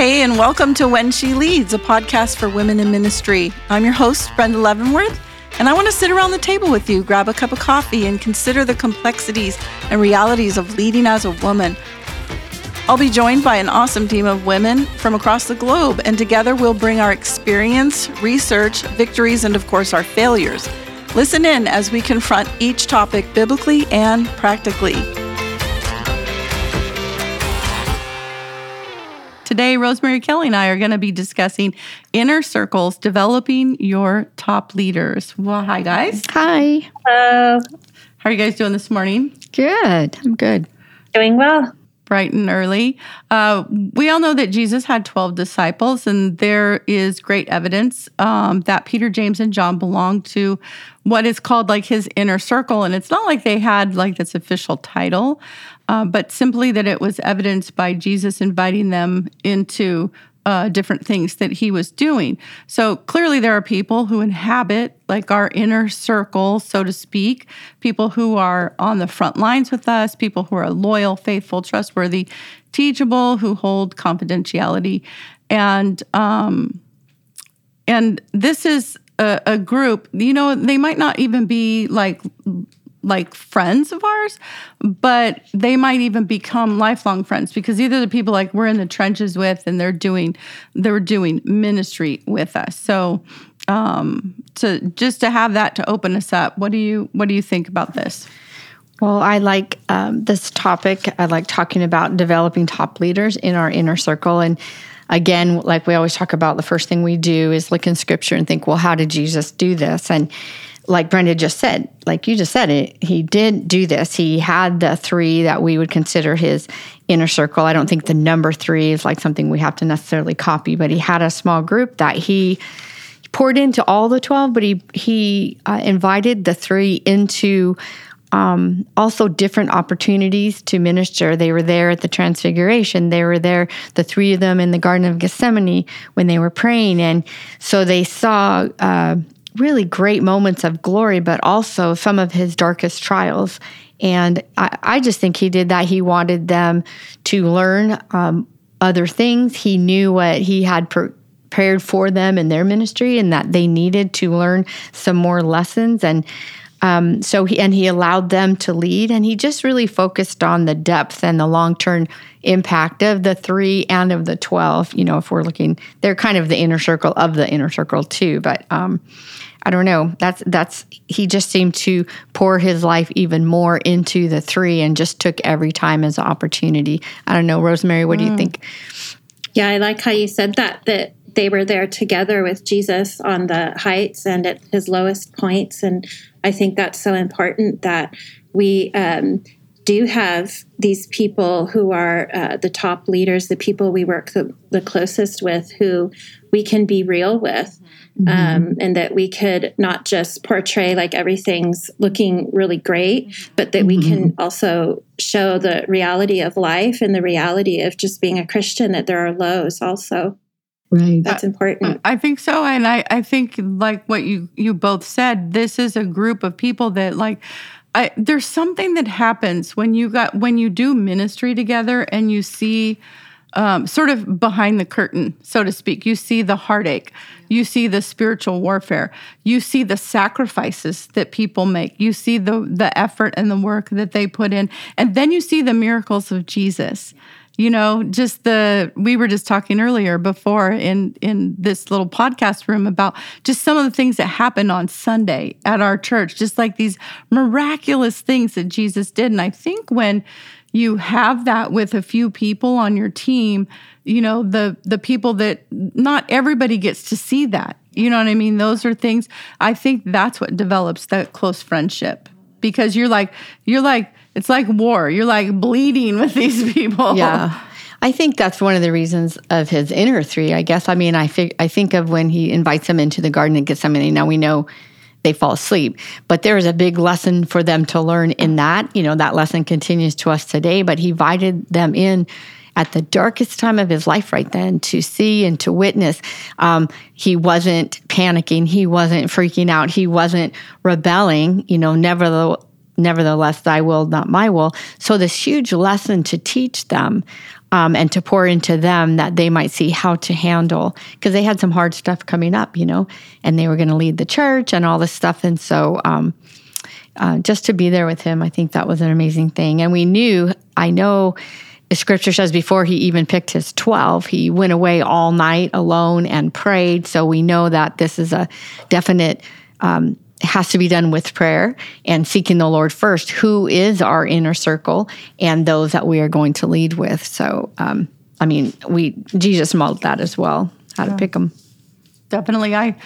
Hey, and welcome to When She Leads, a podcast for women in ministry. I'm your host, Brenda Leavenworth, and I want to sit around the table with you, grab a cup of coffee, and consider the complexities and realities of leading as a woman. I'll be joined by an awesome team of women from across the globe, and together we'll bring our experience, research, victories, and of course, our failures. Listen in as we confront each topic biblically and practically. Today, Rosemary Kelly and I are going to be discussing inner circles, developing your top leaders. Well, hi, guys. Hi. Hello. How are you guys doing this morning? Good. I'm good. Doing well. Bright and early. Uh, we all know that Jesus had 12 disciples, and there is great evidence um, that Peter, James, and John belonged to what is called like his inner circle. And it's not like they had like this official title, uh, but simply that it was evidenced by Jesus inviting them into uh, different things that he was doing. So clearly, there are people who inhabit like our inner circle, so to speak, people who are on the front lines with us, people who are loyal, faithful, trustworthy, teachable, who hold confidentiality. And, um, and this is a, a group, you know, they might not even be like like friends of ours, but they might even become lifelong friends because either the people like we're in the trenches with and they're doing they're doing ministry with us. So um to just to have that to open us up, what do you what do you think about this? Well, I like um, this topic. I like talking about developing top leaders in our inner circle. And again, like we always talk about, the first thing we do is look in scripture and think, well, how did Jesus do this? And like Brenda just said, like you just said it, he did do this. He had the three that we would consider his inner circle. I don't think the number three is like something we have to necessarily copy, but he had a small group that he poured into all the 12, but he, he uh, invited the three into um, also different opportunities to minister. They were there at the Transfiguration. They were there, the three of them in the Garden of Gethsemane when they were praying. And so they saw uh, really great moments of glory, but also some of his darkest trials. And I, I just think he did that. He wanted them to learn um, other things. He knew what he had prepared for them in their ministry and that they needed to learn some more lessons. And um, so he and he allowed them to lead, and he just really focused on the depth and the long term impact of the three and of the twelve. You know, if we're looking, they're kind of the inner circle of the inner circle too. But um, I don't know. That's that's he just seemed to pour his life even more into the three, and just took every time as an opportunity. I don't know, Rosemary. What mm. do you mm. think? Yeah, I like how you said that. That they were there together with Jesus on the heights and at his lowest points, and I think that's so important that we um, do have these people who are uh, the top leaders, the people we work the, the, closest with, who we can be real with. Mm-hmm. Um, and that we could not just portray like everything's looking really great, but that mm-hmm. we can also show the reality of life and the reality of just being a Christian, that there are lows also. Right. That's important. I think so. And I, I think like what you, you both said, this is a group of people that like, I, there's something that happens when you got, when you do ministry together and you see, um, sort of behind the curtain, so to speak. You see the heartache, you see the spiritual warfare, you see the sacrifices that people make, you see the the effort and the work that they put in, and then you see the miracles of Jesus you know just the we were just talking earlier before in in this little podcast room about just some of the things that happened on Sunday at our church just like these miraculous things that Jesus did. And I think when you have that with a few people on your team you know the the people that not everybody gets to see that you know what I mean? Those are things I think that's what develops that close friendship because you're like you're like it's like war. You're like bleeding with these people. Yeah. I think that's one of the reasons of his inner three. I guess. I mean, I think I think of when he invites them into the Garden of Gethsemane. Now we know they fall asleep, but there is a big lesson for them to learn in that. You know, that lesson continues to us today. But he invited them in at the darkest time of his life right then to see and to witness. Um, he wasn't panicking. He wasn't freaking out. He wasn't rebelling. You know, nevertheless nevertheless, thy will, not my will. So, this huge lesson to teach them um, and to pour into them that they might see how to handle, because they had some hard stuff coming up, you know, and they were going to lead the church and all this stuff. And so, um, uh, just to be there with him, I think that was an amazing thing. And we knew, I know scripture says before he even picked his 12 he went away all night alone and prayed so we know that this is a definite um, has to be done with prayer and seeking the lord first who is our inner circle and those that we are going to lead with. So um, i mean we jesus modeled that as well how to pick them definitely. I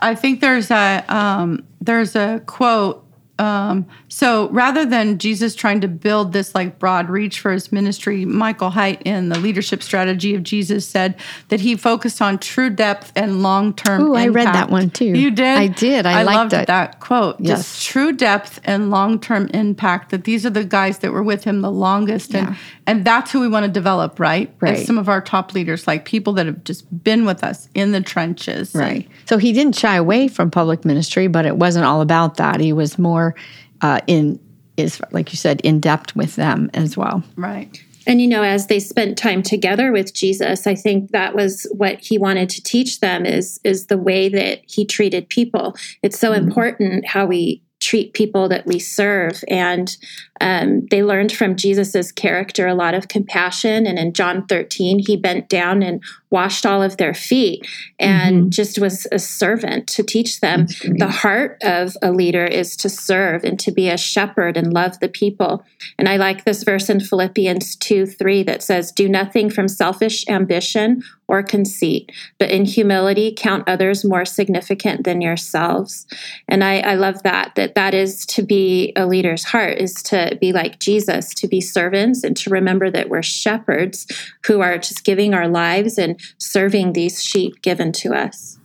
i think there's a um, there's a quote um, so rather than Jesus trying to build this like broad reach for his ministry, Michael Hyatt in the leadership strategy of Jesus said that he focused on true depth and long term. Oh, I read that one too. You did? I did. I, I loved it. that quote. Yes. Just true depth and long term impact. That these are the guys that were with him the longest, Yeah. and that's who we want to develop, right? Right. As some of our top leaders, like people that have just been with us in the trenches, and- Right. So he didn't shy away from public ministry, but it wasn't all about that. He was more uh, in is like you said in depth with them as well. right. And you know, as they spent time together with Jesus, I think that was what he wanted to teach them is is the way that he treated people. It's so important how we treat people that we serve, and um, they learned from Jesus's character a lot of compassion. And in John thirteen, he bent down and washed all of their feet, and just was a servant to teach them. The heart of a leader is to serve and to be a shepherd and love the people. And I like this verse in Philippians 2 3 that says, Do nothing from selfish ambition or conceit, but in humility count others more significant than yourselves. And I, I love that, that that is to be a leader's heart, is to be like Jesus, to be servants and to remember that we're shepherds who are just giving our lives and serving these sheep given to us.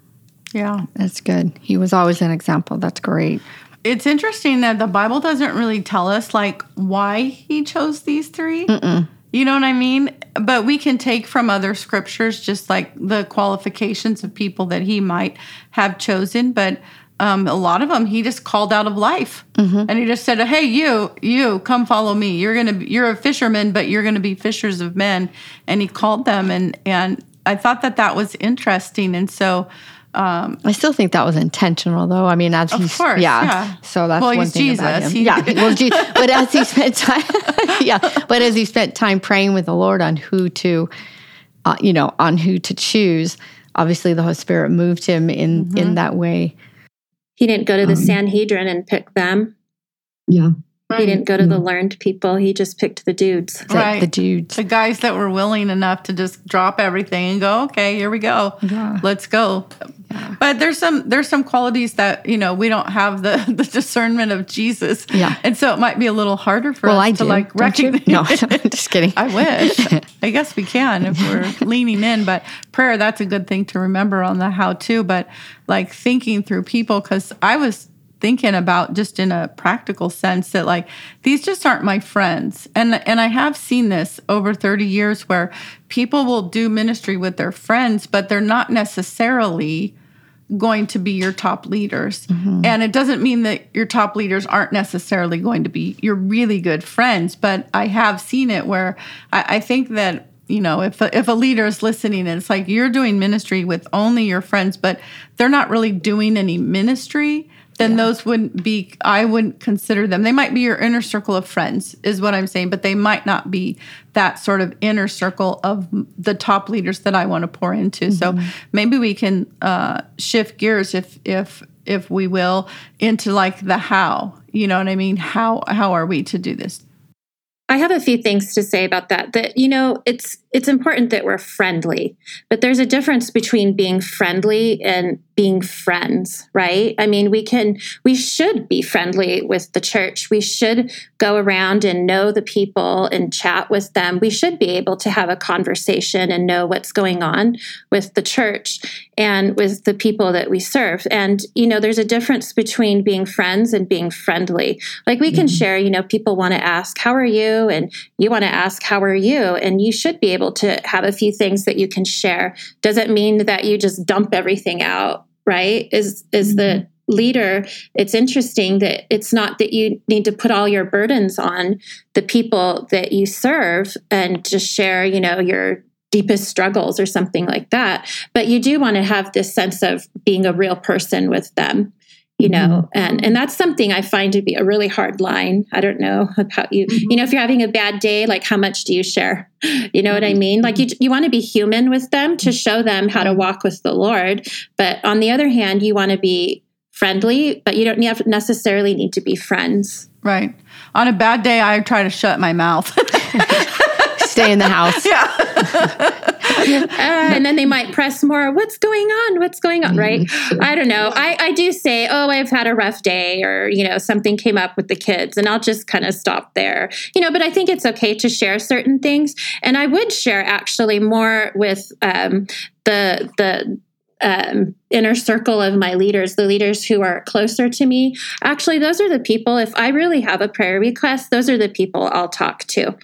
Yeah. That's good. He was always an example. That's great. It's interesting that the Bible doesn't really tell us like why he chose these 3 You know what I mean? But we can take from other scriptures just like the qualifications of people that he might have chosen. But um, a lot of them he just called out of life, and he just said, "Hey, you, you, come follow me. You're gonna, be, you're a fisherman, but you're gonna be fishers of men." And he called them, and and I thought that that was interesting, and so. Um, I still think that was intentional, though. I mean, as Of he's course, yeah. yeah. So that's Well, one he's thing about Jesus. him. He- yeah, well, Je- but as he spent time, yeah, but as he spent time praying with the Lord on who to, uh, you know, on who to choose, obviously the Holy Spirit moved him in Mm-hmm. in that way. He didn't go to the Um, Sanhedrin and pick them. Yeah. He didn't go to the mm-hmm. learned people. He just picked the dudes. The, Right. the dudes. the guys that were willing enough to just drop everything and go okay here we go Yeah. let's go Yeah. but there's some there's some qualities that you know we don't have the the discernment of jesus Yeah. and so it might be a little harder for Well, us I to do. like Don't you? recognize No, just kidding. I wish. I guess we can if we're leaning in, but prayer, that's a good thing to remember on the how to. But like thinking through people, because I was thinking about just in a practical sense that like these just aren't my friends. And and I have seen this over 30 years where people will do ministry with their friends, but they're not necessarily going to be your top leaders. Mm-hmm. And it doesn't mean that your top leaders aren't necessarily going to be your really good friends, but I have seen it where I, I think that. You know, if a, if a leader is listening and it's like you're doing ministry with only your friends, but they're not really doing any ministry, then those wouldn't be, I wouldn't consider them. They might be your inner circle of friends, is what I'm saying, but they might not be that sort of inner circle of the top leaders that I want to pour into. So maybe we can uh, shift gears, if if if we will, into like the how. You know what I mean? How how are we to do this? I have a few things to say about that. That you know, it's it's important that we're friendly, but there's a difference between being friendly and being friends, right? I mean, we can we should be friendly with the church. We should go around and know the people and chat with them. We should be able to have a conversation and know what's going on with the church and with the people that we serve. And you know, there's a difference between being friends and being friendly. Like we can mm-hmm. share, you know, people want to ask, "How are you?" and you want to ask, "How are you?" and you should be able to have a few things that you can share. Doesn't mean that you just dump everything out, right? Is is the mm-hmm. leader, it's interesting that it's not that you need to put all your burdens on the people that you serve and just share, you know, your deepest struggles or something like that. But you do want to have this sense of being a real person with them you know mm-hmm. and and that's something i find to be a really hard line. I don't know about you. Mm-hmm. you know if you're having a bad day like how much do you share? You know what i mm-hmm. mean? Like you you want to be human with them to show them how to walk with the lord but on the other hand you want to be friendly but you don't necessarily need to be friends. Right. On a bad day i try to shut my mouth stay in the house yeah uh, and then they might press more. What's going on? What's going on? Right? Mm-hmm. I don't know. I, I do say, oh, I've had a rough day, or you know, something came up with the kids, and I'll just kind of stop there. You know, but I think it's okay to share certain things, and I would share actually more with um, the the um, inner circle of my leaders, the leaders who are closer to me. Actually, those are the people, if I really have a prayer request, those are the people I'll talk to.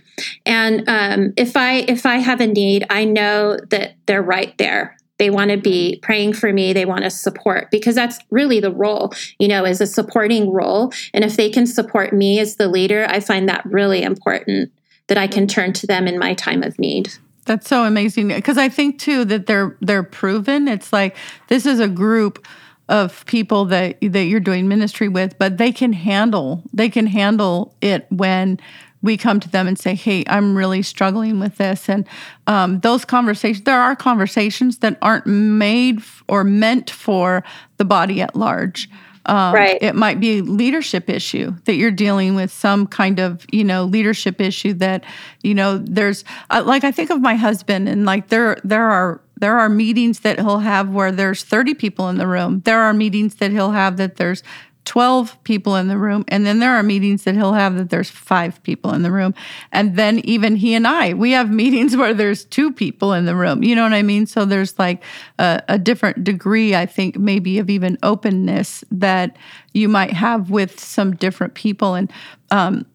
And um, if I if I have a need, I know that they're right there. They want to be praying for me. They want to support because that's really the role, you know, is a supporting role. And if they can support me as the leader, I find that really important that I can turn to them in my time of need. That's so amazing because I think too that they're they're proven. It's like this is a group of people that that you're doing ministry with, but they can handle they can handle it when we come to them and say, "Hey, I'm really struggling with this," and um, those conversations. There are conversations that aren't made or meant for the body at large. Um, right. It might be a leadership issue that you're dealing with, some kind of you know leadership issue that you know there's uh, like I think of my husband and like there there are there are meetings that he'll have where there's 30 people in the room. There are meetings that he'll have that there's 12 people in the room and then there are meetings that he'll have that there's five people in the room. And then even he and i we have meetings where there's two people in the room. You know what i mean? So there's like a, a different degree i think maybe of even openness that you might have with some different people. And um,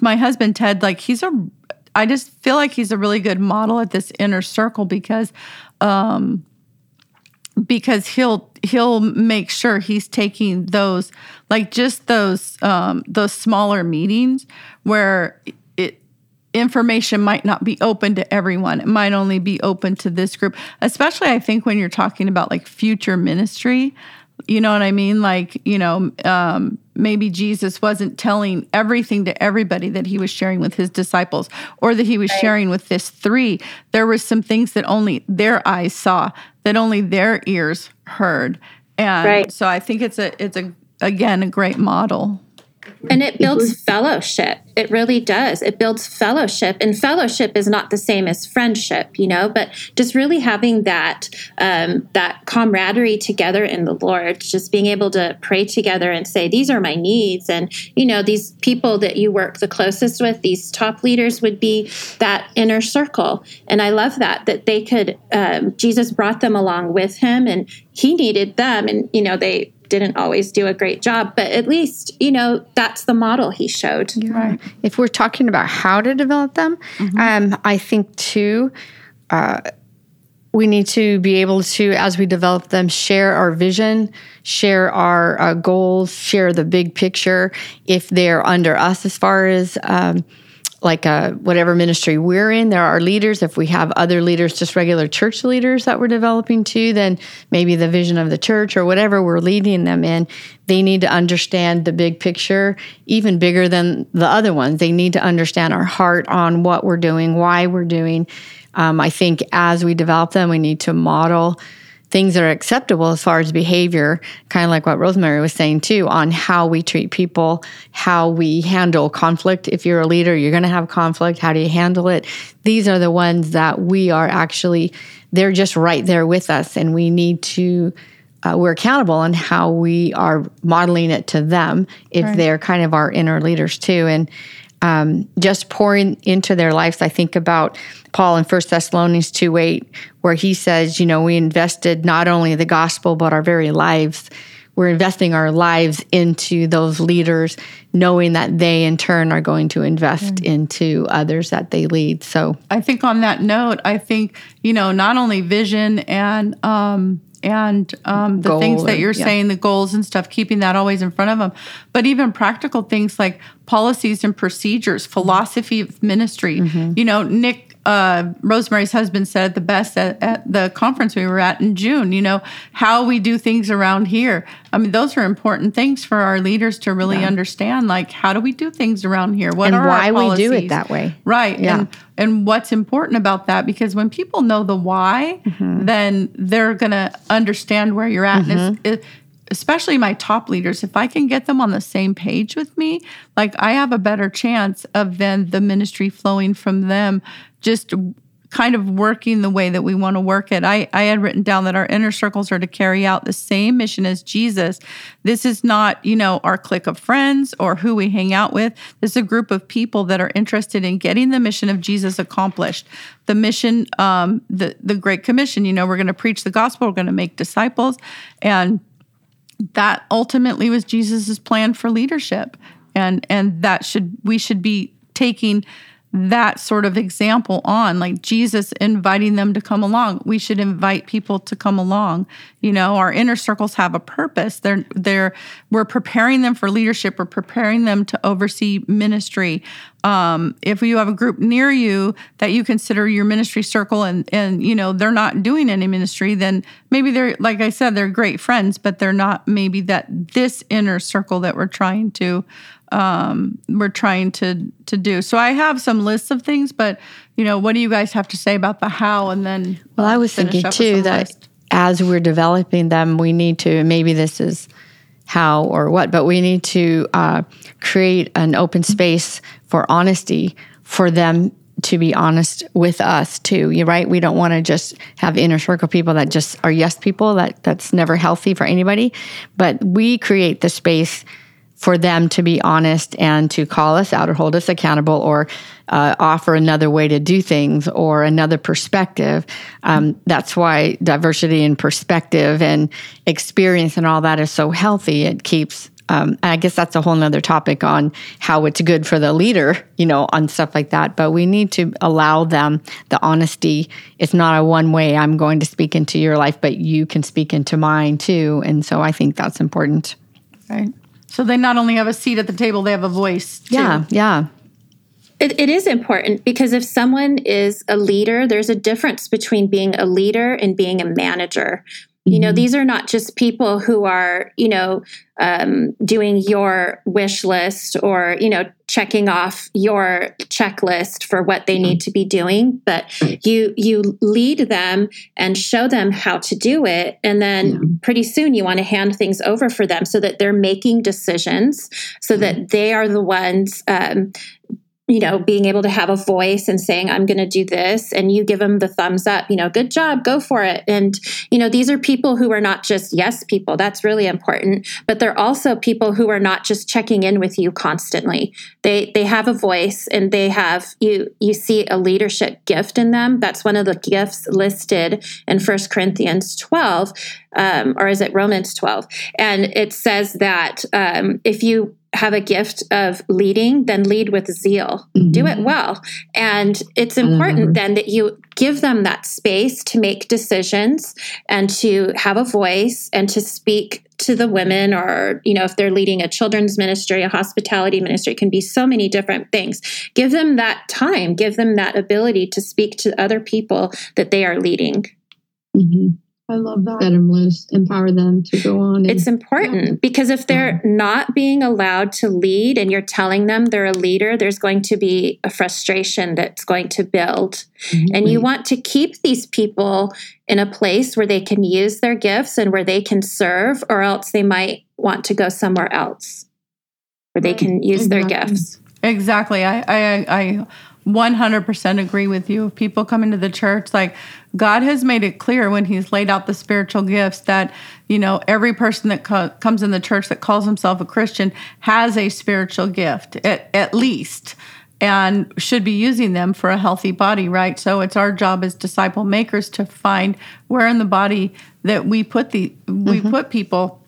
my husband ted like he's a i just feel like he's a really good model at this inner circle because um, because he'll he'll make sure he's taking those like just those um, those smaller meetings where it information might not be open to everyone it might only be open to this group especially i think when you're talking about like future ministry you know what I mean? Like, you know, um, maybe Jesus wasn't telling everything to everybody that he was sharing with his disciples or that he was right. sharing with this three. There were some things that only their eyes saw, that only their ears heard. And right. so I think it's a it's a again a great model. And it builds fellowship. It really does. It builds fellowship. And fellowship is not the same as friendship, you know, but just really having that um, that camaraderie together in the Lord, just being able to pray together and say, These are my needs. And, you know, these people that you work the closest with, these top leaders would be that inner circle. And I love that, that they could, um, Jesus brought them along with him and he needed them. And, you know, they didn't always do a great job, but at least, you know, that's the model he showed. Right. If we're talking about how to develop them, mm-hmm. um, I think too, uh, we need to be able to, as we develop them, share our vision, share our uh, goals, share the big picture. If they're under us, as far as um, like uh, whatever ministry we're in, there are leaders. If we have other leaders, just regular church leaders that we're developing too, then maybe the vision of the church or whatever we're leading them in, they need to understand the big picture, even bigger than the other ones. They need to understand our heart on what we're doing, why we're doing. Um, I think as we develop them, we need to model things that are acceptable as far as behavior, kind of like what Rosemary was saying too, on how we treat people, how we handle conflict. If you're a leader, you're going to have conflict. How do you handle it? These are the ones that we are actually, they're just right there with us, and we need to. Uh, we're accountable on how we are modeling it to them if right. they're kind of our inner leaders too. And um, just pouring into their lives. I think about Paul in 1 Thessalonians 2 8, where he says, you know, we invested not only the gospel, but our very lives we're investing our lives into those leaders, knowing that they in turn are going to invest mm. into others that they lead. So I think on that note, I think, you know, not only vision and, um, and um, the Goal things that you're yeah. saying, the goals and stuff, keeping that always in front of them. But even practical things like policies and procedures, philosophy of ministry. Mm-hmm. You know, Nick uh, Rosemary's husband said the best at, at, the conference we were at in June. You know how we do things around here. I mean, those are important things for our leaders to really yeah. understand. Like, how do we do things around here? What and are why we do it that way? Right. Yeah. And, and what's important about that? Because when people know the why, mm-hmm. then they're going to understand where you're at. Mm-hmm. And it's, it, especially my top leaders, if I can get them on the same page with me, like I have a better chance of then the ministry flowing from them just kind of working the way that we want to work it. I, I had written down that our inner circles are to carry out the same mission as Jesus. This is not, you know, our clique of friends or who we hang out with. This is a group of people that are interested in getting the mission of Jesus accomplished. The mission, um, the, the Great Commission, you know, we're going to preach the gospel, we're going to make disciples. And that ultimately was Jesus's plan for leadership. And and that should we should be taking that sort of example on like Jesus inviting them to come along. We should invite people to come along. You know, our inner circles have a purpose. They're they're we're preparing them for leadership. We're preparing them to oversee ministry. Um, if you have a group near you that you consider your ministry circle and and you know they're not doing any ministry, then maybe they're like I said, they're great friends, but they're not maybe that this inner circle that we're trying to um, we're trying to to do. So I have some lists of things, but you know, what do you guys have to say about the how? And then well, I was thinking too that list. as we're developing them, we need to maybe this is how or what, but we need to uh, create an open space for honesty for them to be honest with us too. You're right. We don't want to just have inner circle people that just are yes people. That that's never healthy for anybody. But we create the space for them to be honest and to call us out or hold us accountable or uh, offer another way to do things or another perspective. Um, that's why diversity and perspective and experience and all that is so healthy. It keeps um, I guess that's a whole nother topic on how it's good for the leader, you know, on stuff like that. But we need to allow them the honesty. It's not a one way, I'm going to speak into your life, but you can speak into mine too. And so I think that's important. Right. So they not only have a seat at the table, they have a voice. Too. Yeah, yeah. It, it is important because if someone is a leader, there's a difference between being a leader and being a manager. You know, mm-hmm. these are not just people who are, you know, um, doing your wish list or, you know, checking off your checklist for what they need to be doing, but you you lead them and show them how to do it, and then yeah. pretty soon you want to hand things over for them so that they're making decisions, so that they are the ones um, you know, being able to have a voice and saying, I'm going to do this, and you give them the thumbs up, you know, good job, go for it. And, you know, these are people who are not just yes people, that's really important, but they're also people who are not just checking in with you constantly. They they have a voice and they have you you see a leadership gift in them. That's one of the gifts listed in First Corinthians 12. Um, or is it Romans 12? And it says that um, if you have a gift of leading, then lead with zeal. Mm-hmm. Do it well. And it's important then that you give them that space to make decisions and to have a voice and to speak to the women or you know if they're leading a children's ministry a hospitality ministry it can be so many different things give them that time give them that ability to speak to other people that they are leading mm-hmm. I love that. Let them loose, empower them to go on. And, it's important yeah. because if they're yeah. not being allowed to lead and you're telling them they're a leader, there's going to be a frustration that's going to build. Mm-hmm. And you want to keep these people in a place where they can use their gifts and where they can serve, or else they might want to go somewhere else where they can use exactly. their gifts. Exactly. I, I, I 100% agree with you. If people come into the church, like God has made it clear when He's laid out the spiritual gifts that, you know, every person that co- comes in the church that calls himself a Christian has a spiritual gift, at, at least, and should be using them for a healthy body, right? So it's our job as disciple makers to find where in the body that we put the, we mm-hmm. put people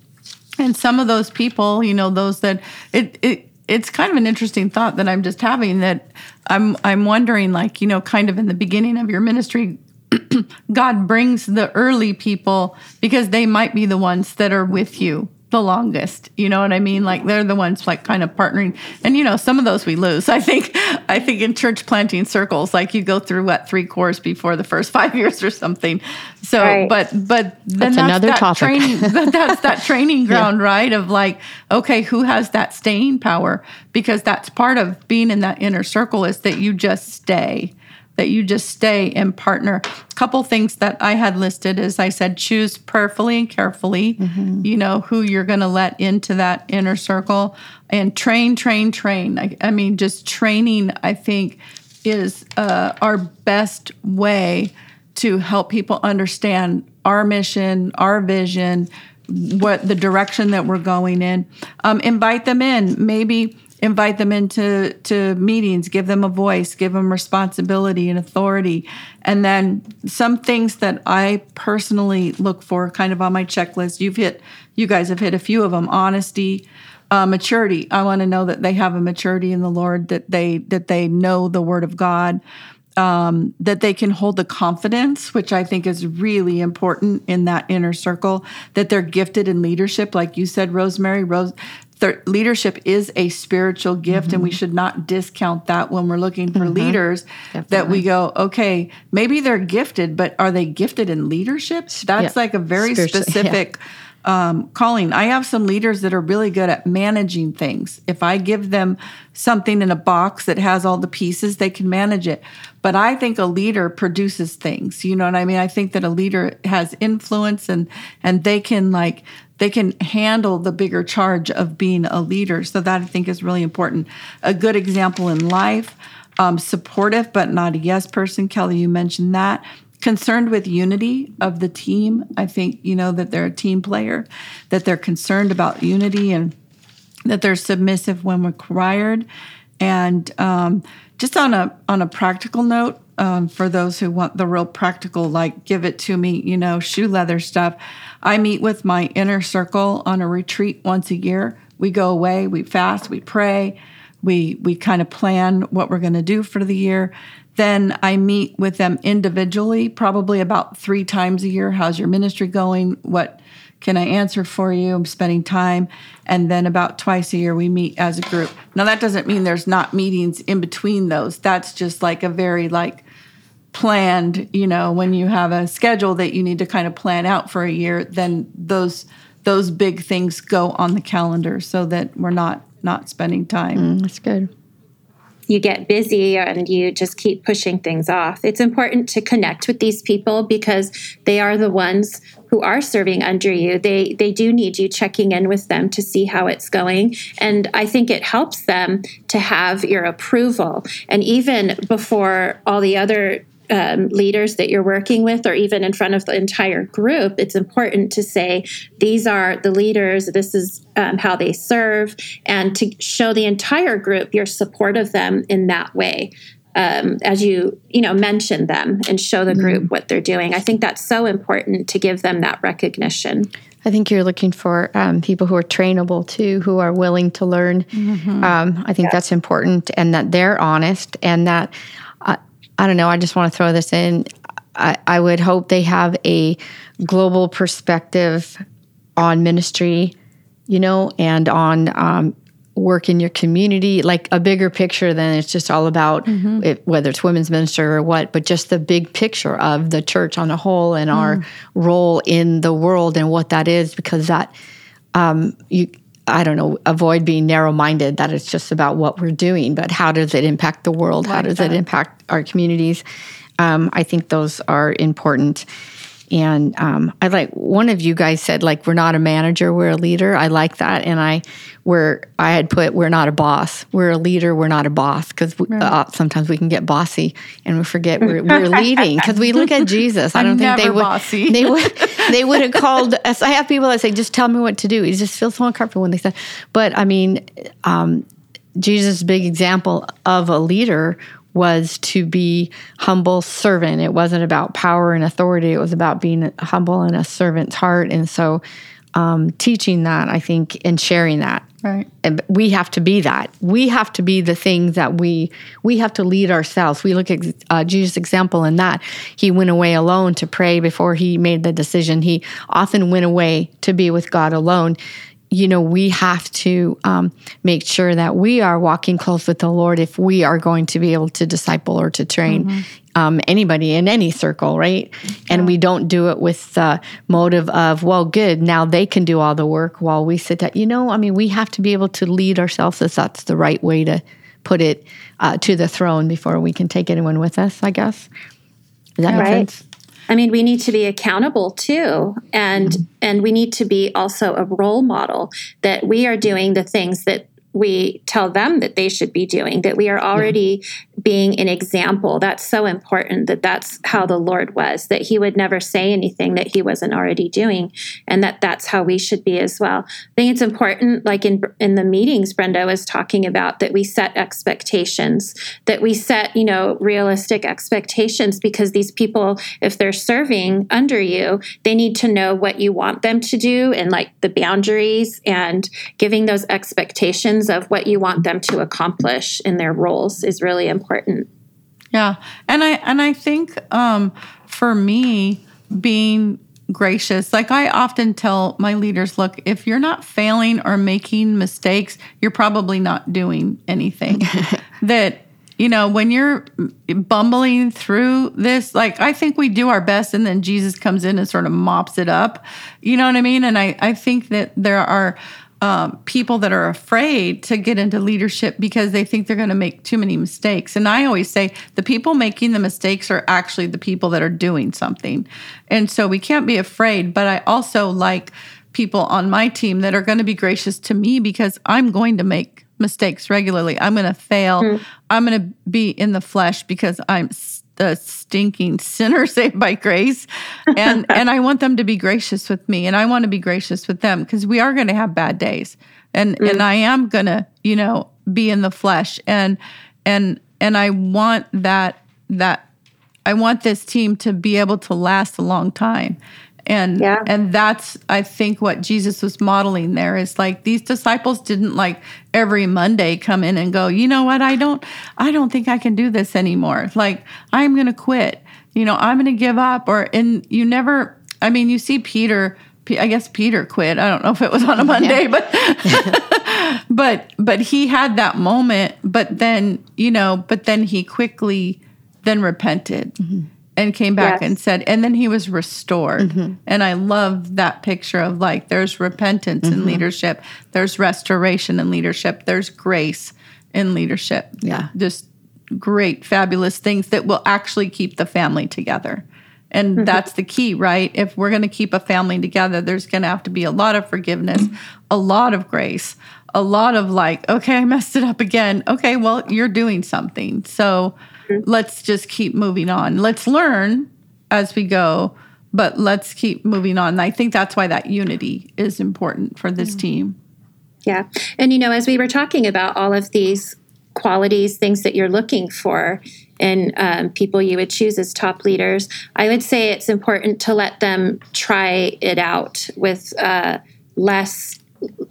and some of those people, you know, those that it it it's kind of an interesting thought that I'm just having that I'm I'm wondering like, you know, kind of in the beginning of your ministry God brings the early people because they might be the ones that are with you the longest. You know what I mean? Like they're the ones like kind of partnering. And you know, some of those we lose. I think I think in church planting circles, like you go through what three cores before the first five years or something. So Right. but but then That's that's, another that topic. training but that's that training ground, right? Of like, okay, who has that staying power? Because that's part of being in that inner circle is that you just stay that you just stay and partner. A couple things that I had listed is I said choose prayerfully and carefully, you know, who you're going to let into that inner circle and train, train, train. I, I mean, just training, I think, is uh, our best way to help people understand our mission, our vision, what the direction that we're going in. Um, invite them in. Maybe invite them into to meetings. Give them a voice. Give them responsibility and authority. And then some things that I personally look for, kind of on my checklist. You've hit. You guys have hit a few of them. Honesty. Uh, maturity. I want to know that they have a maturity in the Lord, that they that they know the Word of God, um, that they can hold the confidence, which I think is really important in that inner circle, that they're gifted in leadership. Like you said, Rosemary, Rose, leadership is a spiritual gift, and we should not discount that when we're looking for leaders. That we go, okay, maybe they're gifted, but are they gifted in leadership? That's Yeah. like a very Spiritually, yeah. specific um, calling. I have some leaders that are really good at managing things. If I give them something in a box that has all the pieces, they can manage it. But I think a leader produces things. You know what I mean? I think that a leader has influence and and they can like they can handle the bigger charge of being a leader. So that I think is really important. A good example in life. Um, supportive but not a yes person. Kelly, you mentioned that concerned with unity of the team. I think, you know, that they're a team player, that they're concerned about unity and that they're submissive when required. And um, just on a on a practical note, um, for those who want the real practical, like give it to me, you know, shoe leather stuff. I meet with my inner circle on a retreat once a year. We go away, we fast, we pray, we we kind of plan what we're going to do for the year. Then I meet with them individually, probably about three times a year. How's your ministry going? What can I answer for you? I'm spending time. And then about twice a year, we meet as a group. Now, that doesn't mean there's not meetings in between those. That's just like a very, like, planned, you know, when you have a schedule that you need to kind of plan out for a year, then those those big things go on the calendar so that we're not not spending time. Mm, that's good. you get busy and you just keep pushing things off. It's important to connect with these people because they are the ones who are serving under you. They they do need you checking in with them to see how it's going. And I think it helps them to have your approval. And even before all the other um, leaders that you're working with, or even in front of the entire group, it's important to say, these are the leaders, this is um, how they serve, and to show the entire group your support of them in that way. Um, as you you know mention them and show the group what they're doing i think that's so important to give them that recognition I think you're looking for um, people who are trainable too, who are willing to learn. Um, I think that's important, and that they're honest, and that I, I don't know. I just want to throw this in. I, I would hope they have a global perspective on ministry, you know, and on um, work in your community, like a bigger picture than it's just all about it, whether it's women's minister or what, but just the big picture of the church on a whole and our role in the world and what that is, because that um, you. I don't know, avoid being narrow minded that it's just about what we're doing, but how does it impact the world? how does it impact our communities? Um, I think those are important. And um, I like one of you guys said like we're not a manager, we're a leader. I like that, and I we're I had put we're not a boss, we're a leader, we're not a boss because uh, sometimes we can get bossy and we forget we're, we're leading because we look at Jesus. I I'm don't think they would bossy. they would they would have called us. I have people that say just tell me what to do. It just feels so uncomfortable when they said, but I mean. Um, Jesus' big example of a leader was to be humble servant. It wasn't about power and authority. It was about being humble and a servant's heart. And so um, teaching that, I think, and sharing that. Right. And we have to be that. We have to be the things that we we have to lead ourselves. We look at uh, Jesus' example in that he went away alone to pray before he made the decision. He often went away to be with God alone. You know, we have to um, make sure that we are walking close with the Lord if we are going to be able to disciple or to train Mm-hmm. um, anybody in any circle, right? And we don't do it with the motive of, well, good, now they can do all the work while we sit down. You know, I mean, we have to be able to lead ourselves if that's the right way to put it uh, to the throne before we can take anyone with us, I guess. Does that make Right. sense? I mean, we need to be accountable too, and mm-hmm. and we need to be also a role model that we are doing the things that we tell them that they should be doing. That we are already being an example. That's so important. That that's how the Lord was. That He would never say anything that He wasn't already doing, and that that's how we should be as well. I think it's important, like in in the meetings, Brenda was talking about that we set expectations. That we set, you know, realistic expectations because these people, if they're serving under you, they need to know what you want them to do and like the boundaries and giving those expectations of what you want them to accomplish in their roles is really important. Yeah. And I and I think um for me being gracious like I often tell my leaders look if you're not failing or making mistakes you're probably not doing anything that you know when you're bumbling through this like I think we do our best and then Jesus comes in and sort of mops it up you know what I mean and I I think that there are um, people that are afraid to get into leadership because they think they're going to make too many mistakes. And I always say the people making the mistakes are actually the people that are doing something. And so we can't be afraid. But I also like people on my team that are going to be gracious to me because I'm going to make mistakes regularly. I'm going to fail. I'm going to be in the flesh because I'm the stinking sinner saved by grace. And and I want them to be gracious with me and I want to be gracious with them because we are going to have bad days. And mm. and I am going to you know be in the flesh. And and and I want that that I want this team to be able to last a long time and Yeah. and that's i think what jesus was modeling there is like these disciples didn't like every monday come in and go you know what? I don't i don't think i can do this anymore. Like i'm gonna quit. You know i'm gonna give up. Or and you never i mean you see peter i guess peter quit. I don't know if it was on a monday but but but he had that moment but then you know but then he quickly then repented mm-hmm. And came back Yes. and said and then he was restored. Mm-hmm. And i love that picture of like there's repentance in mm-hmm. leadership there's restoration in leadership there's grace in leadership. Yeah. just great fabulous things that will actually keep the family together. And mm-hmm. that's the key right? If we're going to keep a family together there's going to have to be a lot of forgiveness a lot of grace a lot of like okay i messed it up again. Okay well you're doing something. So let's just keep moving on let's learn as we go but let's keep moving on and i think that's why that unity is important for this team Yeah. And, you know, as we were talking about all of these qualities, things that you're looking for in um, people you would choose as top leaders, I would say it's important to let them try it out with uh, less.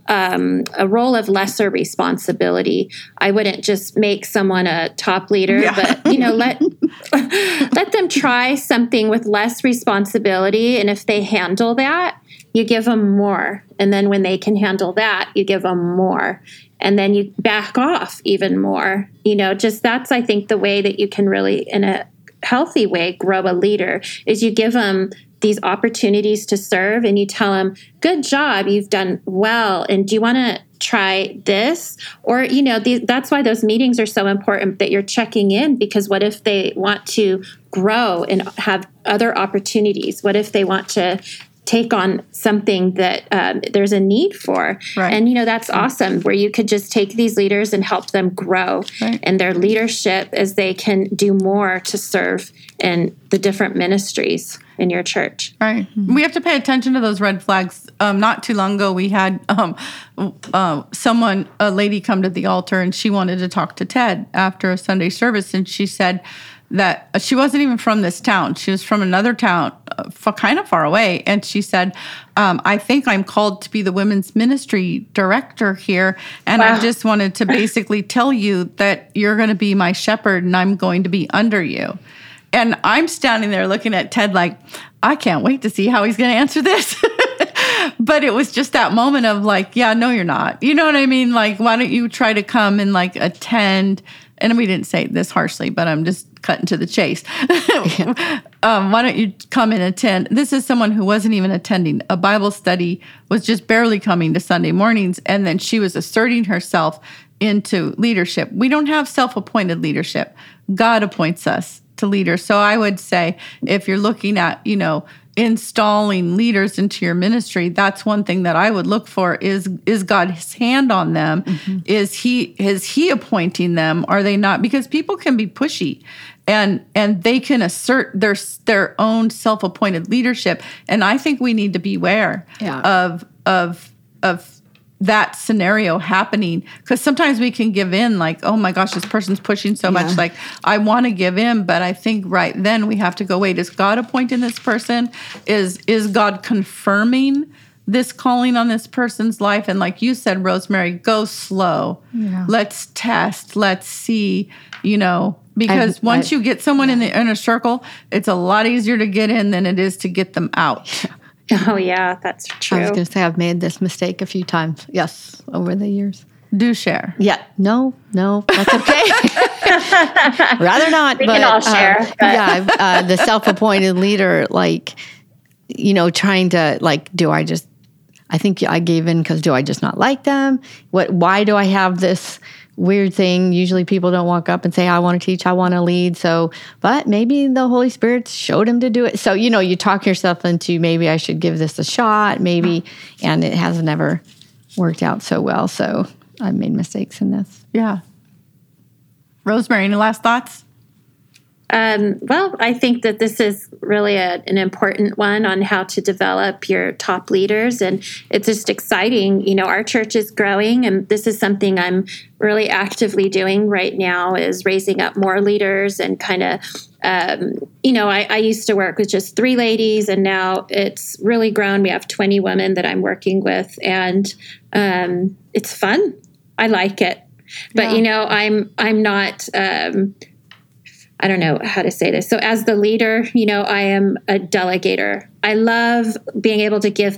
Um, a role of lesser responsibility. I wouldn't just make someone a top leader, but you know, let let them try something with less responsibility, and if they handle that, you give them more. And then when they can handle that, you give them more. And then you back off even more. You know, just that's, I think, the way that you can really, in a healthy way, grow a leader is you give them these opportunities to serve and you tell them, good job, you've done well. And do you want to try this? Or, you know, the, that's why those meetings are so important that you're checking in because what if they want to grow and have other opportunities? What if they want to take on something that um, there's a need for. Right. And, you know, that's awesome where you could just take these leaders and help them grow Right. in their leadership as they can do more to serve in the different ministries in your church. Right. We have to pay attention to those red flags. Um, not too long ago, we had um, uh, someone, a lady, come to the altar and she wanted to talk to Ted after a Sunday service. And she said that she wasn't even from this town. She was from another town, uh, f- kind of far away. And she said, um, I think I'm called to be the women's ministry director here. And I just wanted to basically tell you that you're going to be my shepherd and I'm going to be under you. And I'm standing there looking at Ted like, I can't wait to see how he's going to answer this. but it was just that moment of like, yeah, no, you're not. You know what I mean? Like, why don't you try to come and like attend? And we didn't say this harshly, but I'm just cutting to the chase. um, why don't you come and attend? This is someone who wasn't even attending a Bible study, was just barely coming to Sunday mornings. And then she was asserting herself into leadership. We don't have self appointed leadership, God appoints us to leaders. So I would say if you're looking at, you know, installing leaders into your ministry that's one thing that i would look for is is god's hand on them. Mm-hmm. Is he is he appointing them? Are they not? Because people can be pushy and and they can assert their their own self-appointed leadership. And i think we need to beware Yeah. of of of that scenario happening. Because sometimes we can give in like oh my gosh this person's pushing so much like i want to give in but i think right then we have to go wait is god appointing this person? Is is god confirming this calling on this person's life? And like you said rosemary go slow. Yeah. let's test. Let's see you know because I- once I- you get someone in the inner circle it's a lot easier to get in than it is to get them out Oh yeah, that's true. I was going to say I've made this mistake a few times. Yes, over the years. do share Yeah, no, no, that's okay. Rather not. We but, can all um, share, but- yeah, uh, the self-appointed leader, like, you know, trying to like, do I just? I think I gave in because do I just not like them? What? Why do I have this? Weird thing. Usually, people don't walk up and say, "I want to teach. I want to lead." So, but maybe the Holy Spirit showed him to do it. So, you know, you talk yourself into maybe I should give this a shot. Maybe, and it has never worked out so well. So, I've made mistakes in this. yeah rosemary any last thoughts Um, well, I think that this is really a, an important one on how to develop your top leaders. And it's just exciting. You know, our church is growing, and this is something I'm really actively doing right now is raising up more leaders and kind of, um, you know, I, I used to work with just three ladies, and now it's really grown. We have 20 women that I'm working with, and um, it's fun. I like it. But you know, I'm I'm not um, I don't know how to say this. So, as the leader, you know, I am a delegator. I love being able to give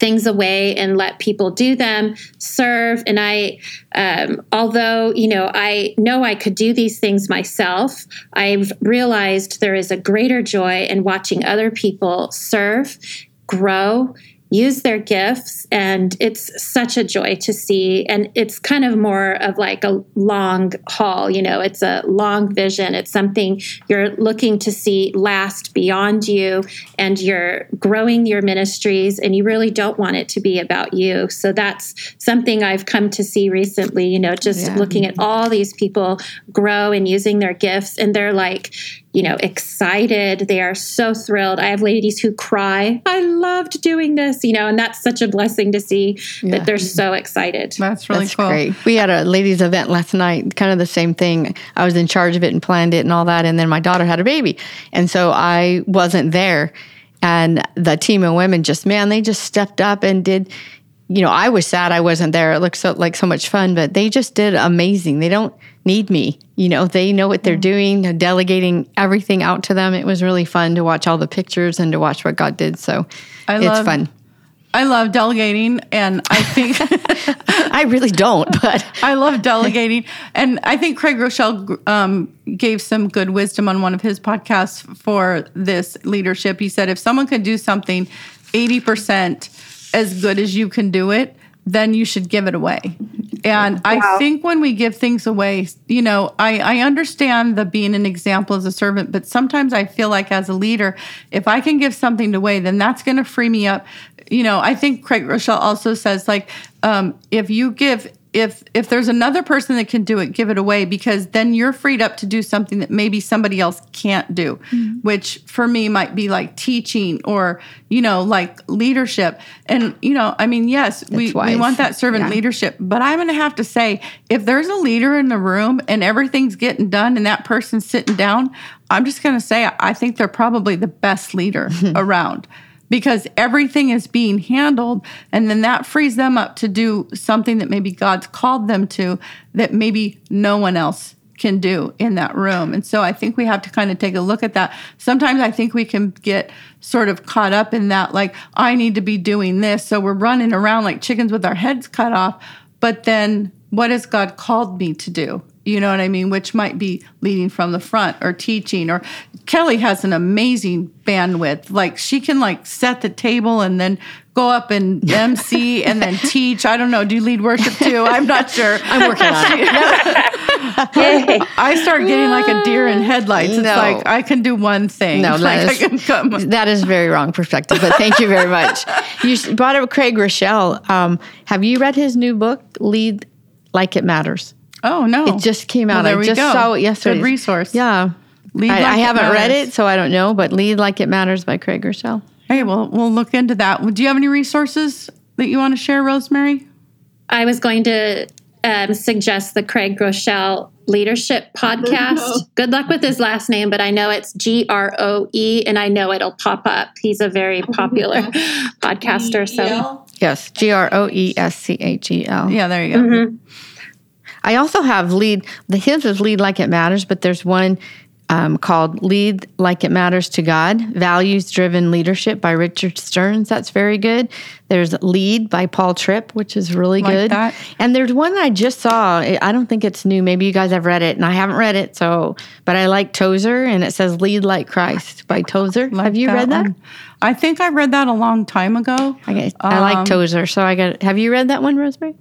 things away and let people do them, serve. And I, um, although, you know, I know I could do these things myself, I've realized there is a greater joy in watching other people serve, grow, use their gifts and it's such a joy to see. And it's kind of more of like a long haul you know it's a long vision. It's something you're looking to see last beyond you and you're growing your ministries and you really don't want it to be about you. So that's something i've come to see recently you know just Yeah. looking at all these people grow and using their gifts and they're like you know excited they are so thrilled i have ladies who cry i loved doing this you know and that's such a blessing to see Yeah. that they're so excited that's really That's cool great. We had a ladies' event last night, kind of the same thing. I was in charge of it and planned it and all that. And then my daughter had a baby. And so I wasn't there. And the team of women just, man, they just stepped up and did. You know, I was sad I wasn't there. It looked so like so much fun, but they just did amazing. They don't need me. You know, they know what they're doing, they're delegating everything out to them. It was really fun to watch all the pictures and to watch what God did. So I it's love- fun. I love delegating, and I think I really don't, but I love delegating, and I think Craig Groeschel um, gave some good wisdom on one of his podcasts for this leadership. He said, if someone can do something eighty percent as good as you can do it, then you should give it away. And I think when we give things away, you know, I, I understand the being an example as a servant, but sometimes I feel like as a leader, if I can give something away, then that's going to free me up. You know, I think Craig Groeschel also says like, um, if you give if if there's another person that can do it give it away because then you're freed up to do something that maybe somebody else can't do Mm-hmm. which for me might be like teaching or you know like leadership and you know i mean yes we, we wise. want that servant Yeah. leadership but i'm going to have to say if there's a leader in the room and everything's getting done and that person's sitting down i'm just going to say i think they're probably the best leader around because everything is being handled and then that frees them up to do something that maybe God's called them to that maybe no one else can do in that room. And so I think we have to kind of take a look at that. Sometimes I think we can get sort of caught up in that like I need to be doing this so we're running around like chickens with our heads cut off, but then what has God called me to do? You know what I mean? Which might be leading from the front or teaching. Or Kelly has an amazing bandwidth. Like she can like set the table and then go up and MC and then teach. I don't know. Do you lead worship too? I'm not sure. I'm working on it. I start getting like a deer in headlights. It's No. like I can do one thing. No, like that I is-. That is very wrong perspective, but thank you very much. You brought up Craig Groeschel. Um, have you read his new book, Lead Like It Matters? Oh no! It just came out. Well, I just go. saw it yesterday. Good resource. Yeah. Lead I, Like I haven't read it, so I don't know, but Lead Like It Matters by Craig Groeschel. Hey, well, we'll look into that. Do you have any resources that you want to share, Rosemary? I was going to um, suggest the Craig Groeschel Leadership Podcast. Good luck with his last name, but I know it's G R O E, and I know it'll pop up. He's a very popular podcaster. So Yes, G R O E S C H E L. Yeah, there you go. I also have lead. The his is lead like it matters, but there's one um, called "Lead Like It Matters to God: Values Driven Leadership" by Richard Stearns. That's very good. There's "Lead" by Paul Tripp, which is really Like good. that. And there's one I just saw. I I don't think it's new. Maybe you guys have read it, and I haven't read it. So, but I like Tozer, and it says "Lead Like Christ" by Tozer. Like have you read that? one. I think I read that a long time ago. I, guess, I like Tozer, so I got. Have you read that one, Rosemary?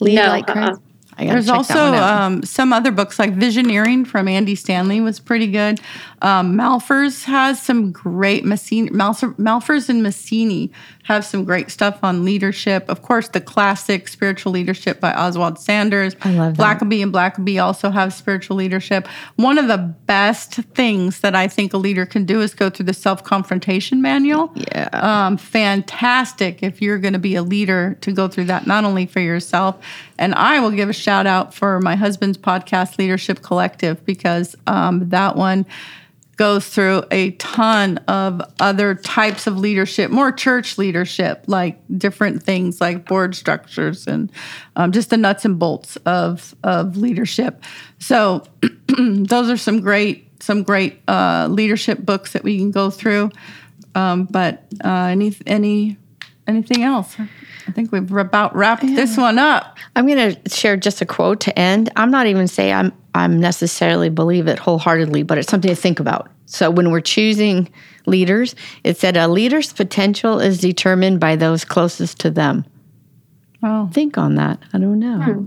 Lead No, like Christ. uh-uh. There's also that one out. um, some other books like Visioneering from Andy Stanley was pretty good. Um, Malphurs has some great Mancini, Malphur, Malphurs and Mancini have some great stuff on leadership. Of course, the classic Spiritual Leadership by Oswald Sanders. I love that. Blackaby and Blackaby also have spiritual leadership. One of the best things that I think a leader can do is go through the self confrontation manual. Yeah. Um, fantastic if you're going to be a leader to go through that, not only for yourself. And I will give a shout out for my husband's podcast, Leadership Collective, because um, that one goes through a ton of other types of leadership, more church leadership, like different things like board structures and um, just the nuts and bolts of of leadership. So those are some great some great uh, leadership books that we can go through. Um, but uh, any any anything else? I think we've about wrapped this one up. I'm going to share just a quote to end. I'm not even say I'm I'm necessarily believe it wholeheartedly, but it's something to think about. So when we're choosing leaders, it said a leader's potential is determined by those closest to them. Oh, Think on that. I don't know. Hmm.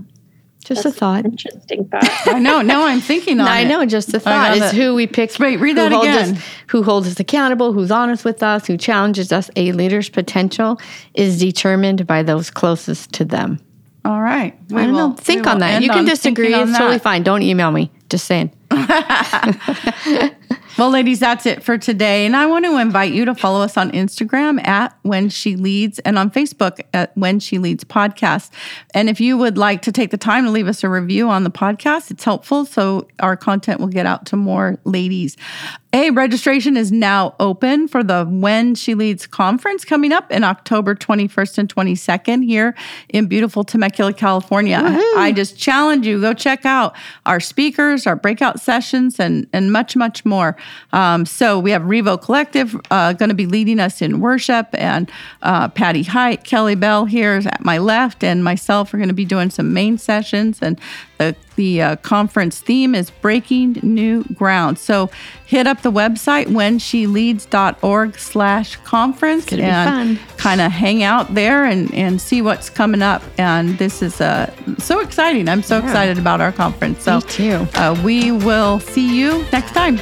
Just a thought. interesting thought. I know. Now I'm thinking on it. I know, just a thought. got It's it. who we pick. Wait, read that holds again. Us, who holds us accountable, who's honest with us, who challenges us. A leader's potential is determined by those closest to them. All right. We I don't will- know. Think on that. end You can disagree. thinking on It's totally fine. Don't email me. Just saying. Well, ladies, that's it for today. And I want to invite you to follow us on Instagram at When She Leads and on Facebook at When She Leads Podcast. And if you would like to take the time to leave us a review on the podcast, it's helpful so our content will get out to more ladies. A registration is now open for the When She Leads conference coming up in October 21st and 22nd here in beautiful Temecula, California. I just challenge you go check out our speakers, our breakout sessions, and and much much more. Um, so we have Revo Collective uh, going to be leading us in worship, and uh, Patty Height, Kelly Bell here is at my left, and myself are going to be doing some main sessions and. The, the uh, conference theme is breaking new ground. So hit up the website whensheleads.org slash conference and kind of hang out there and, and see what's coming up. And this is uh, so exciting. I'm so excited about our conference. So Me too. Uh, we will see you next time.